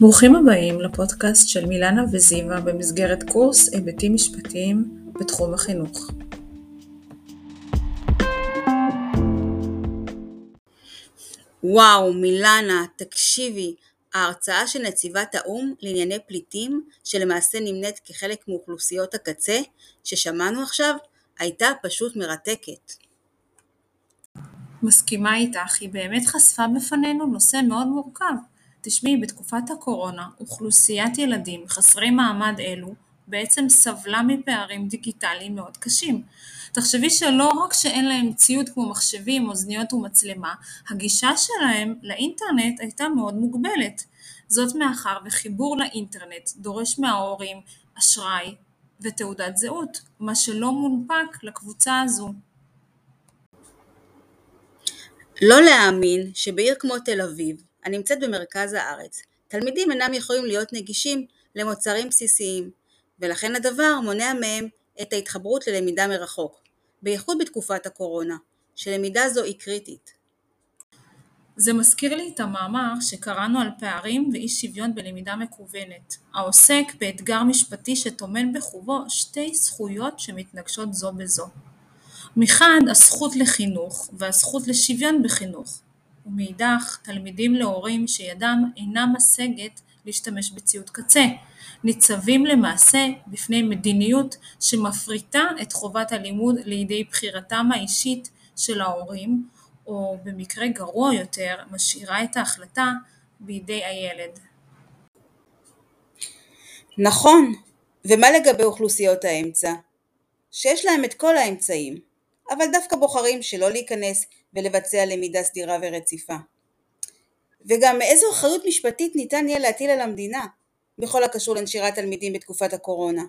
ברוכים הבאים לפודקאסט של מילנה וזיווה במסגרת קורס היבטים משפטיים בתחום החינוך. וואו, מילנה, תקשיבי, ההרצאה של נציבת האו"ם לענייני פליטים, שלמעשה נמנית כחלק מאוכלוסיות הקצה, ששמענו עכשיו, הייתה פשוט מרתקת. מסכימה איתך, היא באמת חשפה בפנינו נושא מאוד מורכב. תשמעי, בתקופת הקורונה, אוכלוסיית ילדים חסרי מעמד אלו בעצם סבלה מפערים דיגיטליים מאוד קשים. תחשבי שלא רק שאין להם ציוד כמו מחשבים, אוזניות ומצלמה, הגישה שלהם לאינטרנט הייתה מאוד מוגבלת. זאת מאחר וחיבור לאינטרנט דורש מההורים אשראי ותעודת זהות, מה שלא מונפק לקבוצה הזו. לא להאמין שבעיר כמו תל אביב, הנמצאת במרכז הארץ, תלמידים אינם יכולים להיות נגישים למוצרים בסיסיים, ולכן הדבר מונע מהם את ההתחברות ללמידה מרחוק, בייחוד בתקופת הקורונה, שלמידה זו היא קריטית. זה מזכיר לי את המאמר שקראנו על פערים ואי שוויון בלמידה מקוונת, העוסק באתגר משפטי שטומן בחובו שתי זכויות שמתנגשות זו בזו. מחד הזכות לחינוך והזכות לשוויון בחינוך, ומאידך תלמידים להורים שידם אינה משגת להשתמש בציוד קצה, ניצבים למעשה בפני מדיניות שמפריטה את חובת הלימוד לידי בחירתם האישית של ההורים, או במקרה גרוע יותר משאירה את ההחלטה בידי הילד. נכון, ומה לגבי אוכלוסיות האמצע? שיש להם את כל האמצעים, אבל דווקא בוחרים שלא להיכנס ולבצע למידה סדירה ורציפה. וגם איזו אחריות משפטית ניתן יהיה להטיל על המדינה בכל הקשור לנשירת תלמידים בתקופת הקורונה.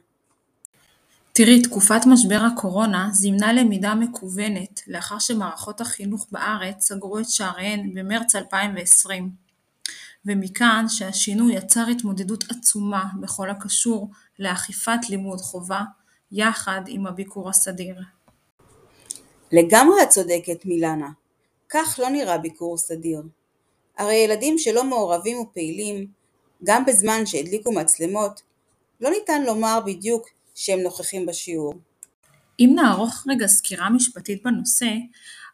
תראי, תקופת משבר הקורונה זימנה למידה מקוונת לאחר שמערכות החינוך בארץ סגרו את שעריהן במרץ 2020, ומכאן שהשינוי יצר התמודדות עצומה בכל הקשור לאכיפת לימוד חובה, יחד עם הביקור הסדיר. לגמרי את צודקת מילנה, כך לא נראה ביקור סדיר. הרי ילדים שלא מעורבים ופעילים, גם בזמן שהדליקו מצלמות, לא ניתן לומר בדיוק שהם נוכחים בשיעור. אם נערוך רגע סקירה משפטית בנושא,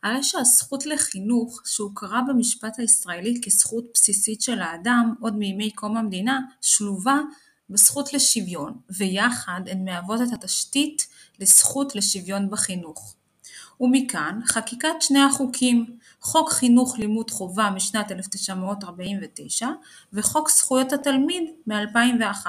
הרי שהזכות לחינוך, שהוכרה במשפט הישראלי כזכות בסיסית של האדם עוד מימי קום המדינה, שלובה בזכות לשוויון, ויחד הן מהוות את התשתית לזכות לשוויון בחינוך. ומכאן חקיקת שני החוקים, חוק חינוך לימוד חובה משנת 1949 וחוק זכויות התלמיד מ-2001.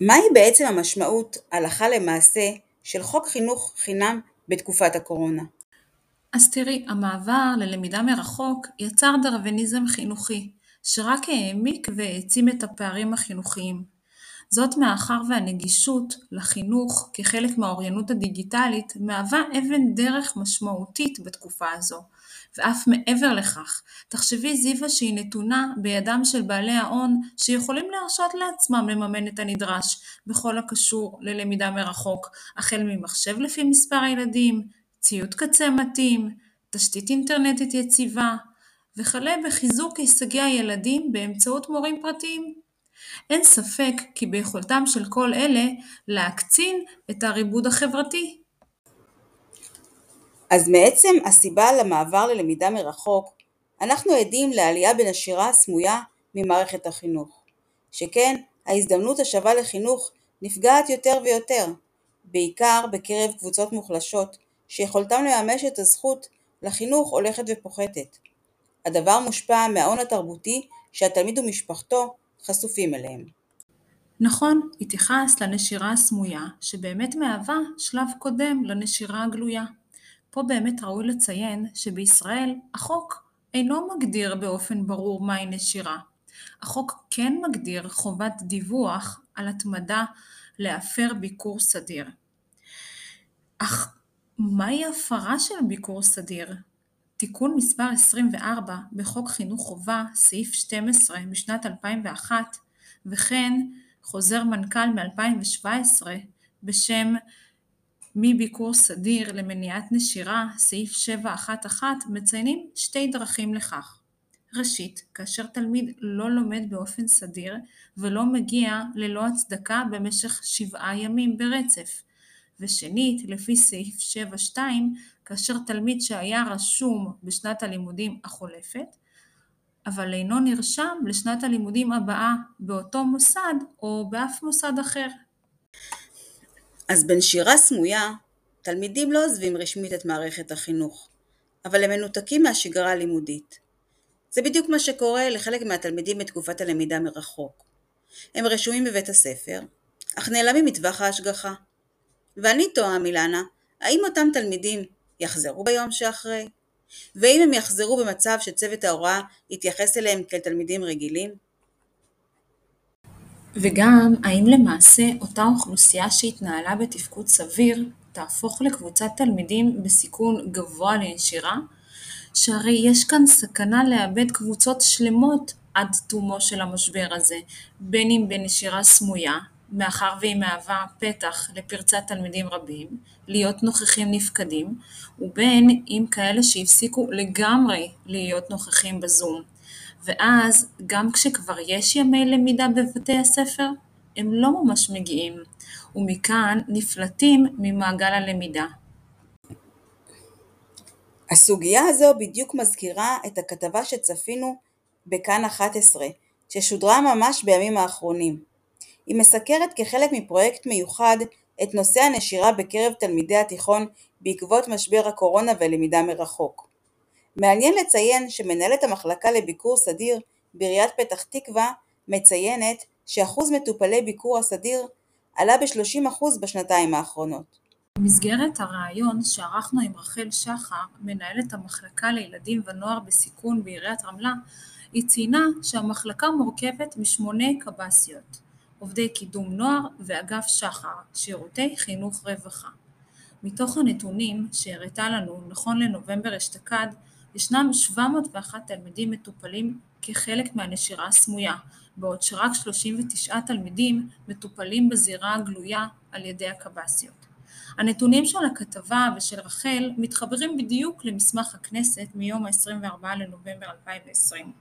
מהי בעצם המשמעות הלכה למעשה של חוק חינוך חינם בתקופת הקורונה? אז תראי, המעבר ללמידה מרחוק יצר דרוויניזם חינוכי, שרק העמיק והעצים את הפערים החינוכיים. זאת מאחר והנגישות לחינוך כחלק מהאוריינות הדיגיטלית אין ספק כי ביכולתם של כל אלה להקצין את הריבוד החברתי. אז מעצם הסיבה למעבר ללמידה מרחוק, אנחנו עדים לעלייה בנשירה הסמויה ממערכת החינוך, שכן ההזדמנות השווה לחינוך נפגעת יותר ויותר, בעיקר בקרב קבוצות מוחלשות שיכולתם לממש את הזכות לחינוך הולכת ופוחתת. הדבר מושפע מההון התרבותי שהתלמיד ומשפחתו חשופים אליהם. נכון, התייחסת לנשירה הסמויה, שבאמת מהווה שלב קודם לנשירה הגלויה. פה באמת ראוי לציין שבישראל החוק אינו מגדיר באופן ברור מהי נשירה. החוק כן מגדיר חובת דיווח על התמדה להפר ביקור סדיר. אך מהי הפרה של ביקור סדיר? תיקון מספר 24 בחוק חינוך חובה, סעיף 12 משנת 2001, וכן חוזר מנכ"ל מ-2017 בשם מביקור סדיר למניעת נשירה, סעיף 711, מציינים שתי דרכים לכך. ראשית, כאשר תלמיד לא לומד באופן סדיר ולא מגיע ללא הצדקה במשך שבעה ימים ברצף. ושנית, לפי סעיף 7.2, כאשר תלמיד שהיה רשום בשנת הלימודים החולפת, אבל אינו נרשם לשנת הלימודים הבאה באותו מוסד או באף מוסד אחר. אז בנשירה סמויה, תלמידים לא עוזבים רשמית את מערכת החינוך, אבל הם מנותקים מהשגרה הלימודית. זה בדיוק מה שקורה לחלק מהתלמידים בתקופת הלמידה מרחוק. הם רשומים בבית הספר, אך נעלמים מטווח ההשגחה. ואני תוהה, מילנה, האם אותם תלמידים יחזרו ביום שאחרי? ואם הם יחזרו במצב שצוות ההוראה יתייחס אליהם כאל תלמידים רגילים? וגם, האם למעשה אותה אוכלוסייה שהתנהלה בתפקוד סביר, תהפוך לקבוצת תלמידים בסיכון גבוה לנשירה? שהרי יש כאן סכנה לאבד קבוצות שלמות עד תומו של המשבר הזה, בין אם בנשירה סמויה, מאחר והיא מהווה פתח לפרצת תלמידים רבים, להיות נוכחים נפקדים, ובין אם כאלה שהפסיקו לגמרי להיות נוכחים בזום. ואז, גם כשכבר יש ימי למידה בבתי הספר, הם לא ממש מגיעים, ומכאן נפלטים ממעגל הלמידה. הסוגיה הזו בדיוק מזכירה את הכתבה שצפינו בכאן 11, ששודרה ממש בימים האחרונים. היא מסקרת כחלק מפרויקט מיוחד את נושא הנשירה בקרב תלמידי התיכון בעקבות משבר הקורונה ולמידה מרחוק. מעניין לציין שמנהלת המחלקה לביקור סדיר בעיריית פתח תקווה מציינת שאחוז מטופלי ביקור הסדיר עלה ב-30% בשנתיים האחרונות. במסגרת הראיון שערכנו עם רחל שחר, מנהלת המחלקה לילדים ונוער בסיכון בעיריית רמלה, היא ציינה שהמחלקה מורכבת משמונה קב"סיות, עובדי קידום נוער ואגף שחר, שירותי חינוך רווחה. מתוך הנתונים שהראתה לנו נכון לנובמבר אשתקד, ישנם 701 תלמידים מטופלים כחלק מהנשירה הסמויה, בעוד שרק 39 תלמידים מטופלים בזירה הגלויה על ידי הקב"סיות. הנתונים של הכתבה ושל רחל מתחברים בדיוק למסמך הכנסת מיום ה-24 לנובמבר 2020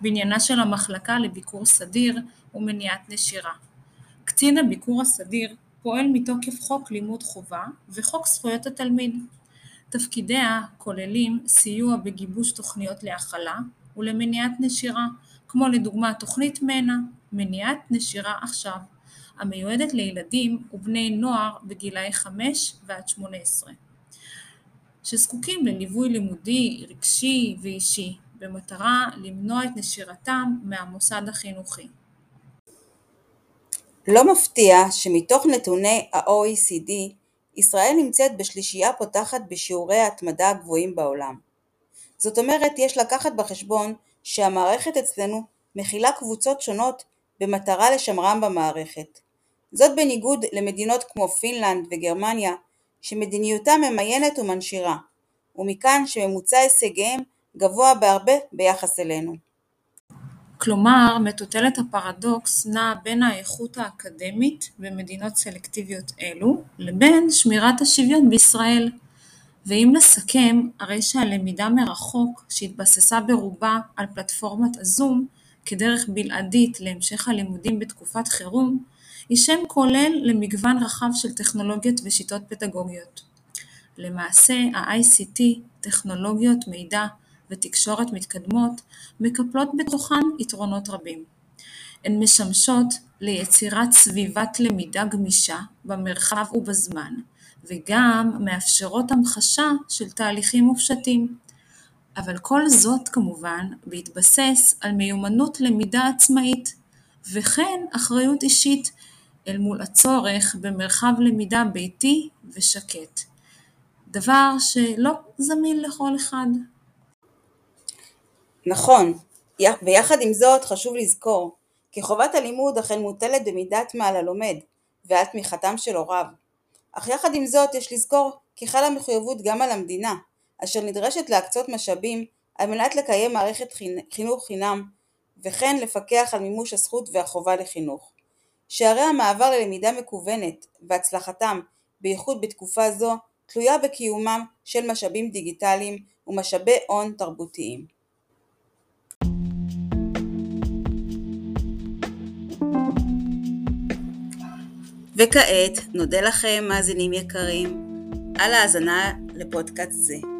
בעניינה של המחלקה לביקור סדיר ומניעת נשירה. קצין הביקור הסדיר פועל מתוקף חוק לימוד חובה וחוק זכויות התלמיד. תפקידיה כוללים סיוע בגיבוש תוכניות להכלה ולמניעת נשירה, כמו לדוגמה תוכנית מנע, מניעת נשירה עכשיו, המיועדת לילדים ובני נוער בגילאי 5 ועד 18, שזקוקים לליווי לימודי, רגשי ואישי, במטרה למנוע את נשירתם מהמוסד החינוכי. לא מפתיע שמתוך נתוני ה-OECD ישראל נמצאת בשלישייה פותחת בשיעורי ההתמדה הגבוהים בעולם. זאת אומרת יש לקחת בחשבון שהמערכת אצלנו מכילה קבוצות שונות במטרה לשמרם במערכת. זאת בניגוד למדינות כמו פינלנד וגרמניה שמדיניותן ממיינת ומנשירה, ומכאן שממוצע הישגיהם גבוה בהרבה ביחס אלינו. כלומר, מטוטלת הפרדוקס נעה בין האיכות האקדמית במדינות סלקטיביות אלו, לבין שמירת השוויון בישראל. ואם נסכם, הרי שהלמידה מרחוק, שהתבססה ברובה על פלטפורמת הזום, כדרך בלעדית להמשך הלימודים בתקופת חירום, היא שם כולל למגוון רחב של טכנולוגיות ושיטות פדגוגיות. למעשה ה-ICT, טכנולוגיות מידע ותקשורת מתקדמות, מקפלות בתוכן יתרונות רבים. הן משמשות ליצירת סביבת למידה גמישה במרחב ובזמן, וגם מאפשרות המחשה של תהליכים מופשטים. אבל כל זאת כמובן בהתבסס על מיומנות למידה עצמאית, וכן אחריות אישית אל מול הצורך במרחב למידה ביתי ושקט, דבר שלא זמין לכל אחד. נכון, ויחד עם זאת חשוב לזכור כי חובת הלימוד אכן מוטלת במידת מה על הלומד ועל תמיכתם של הוריו, אך יחד עם זאת יש לזכור כי חלה מחויבות גם על המדינה, אשר נדרשת להקצות משאבים על מנת לקיים מערכת חינוך חינם וכן לפקח על מימוש הזכות והחובה לחינוך. שהרי המעבר ללמידה מקוונת והצלחתם בייחוד בתקופה זו תלויה בקיומם של משאבים דיגיטליים ומשאבי הון תרבותיים. וכעת נודה לכם מאזינים יקרים על ההאזנה לפודקאסט זה.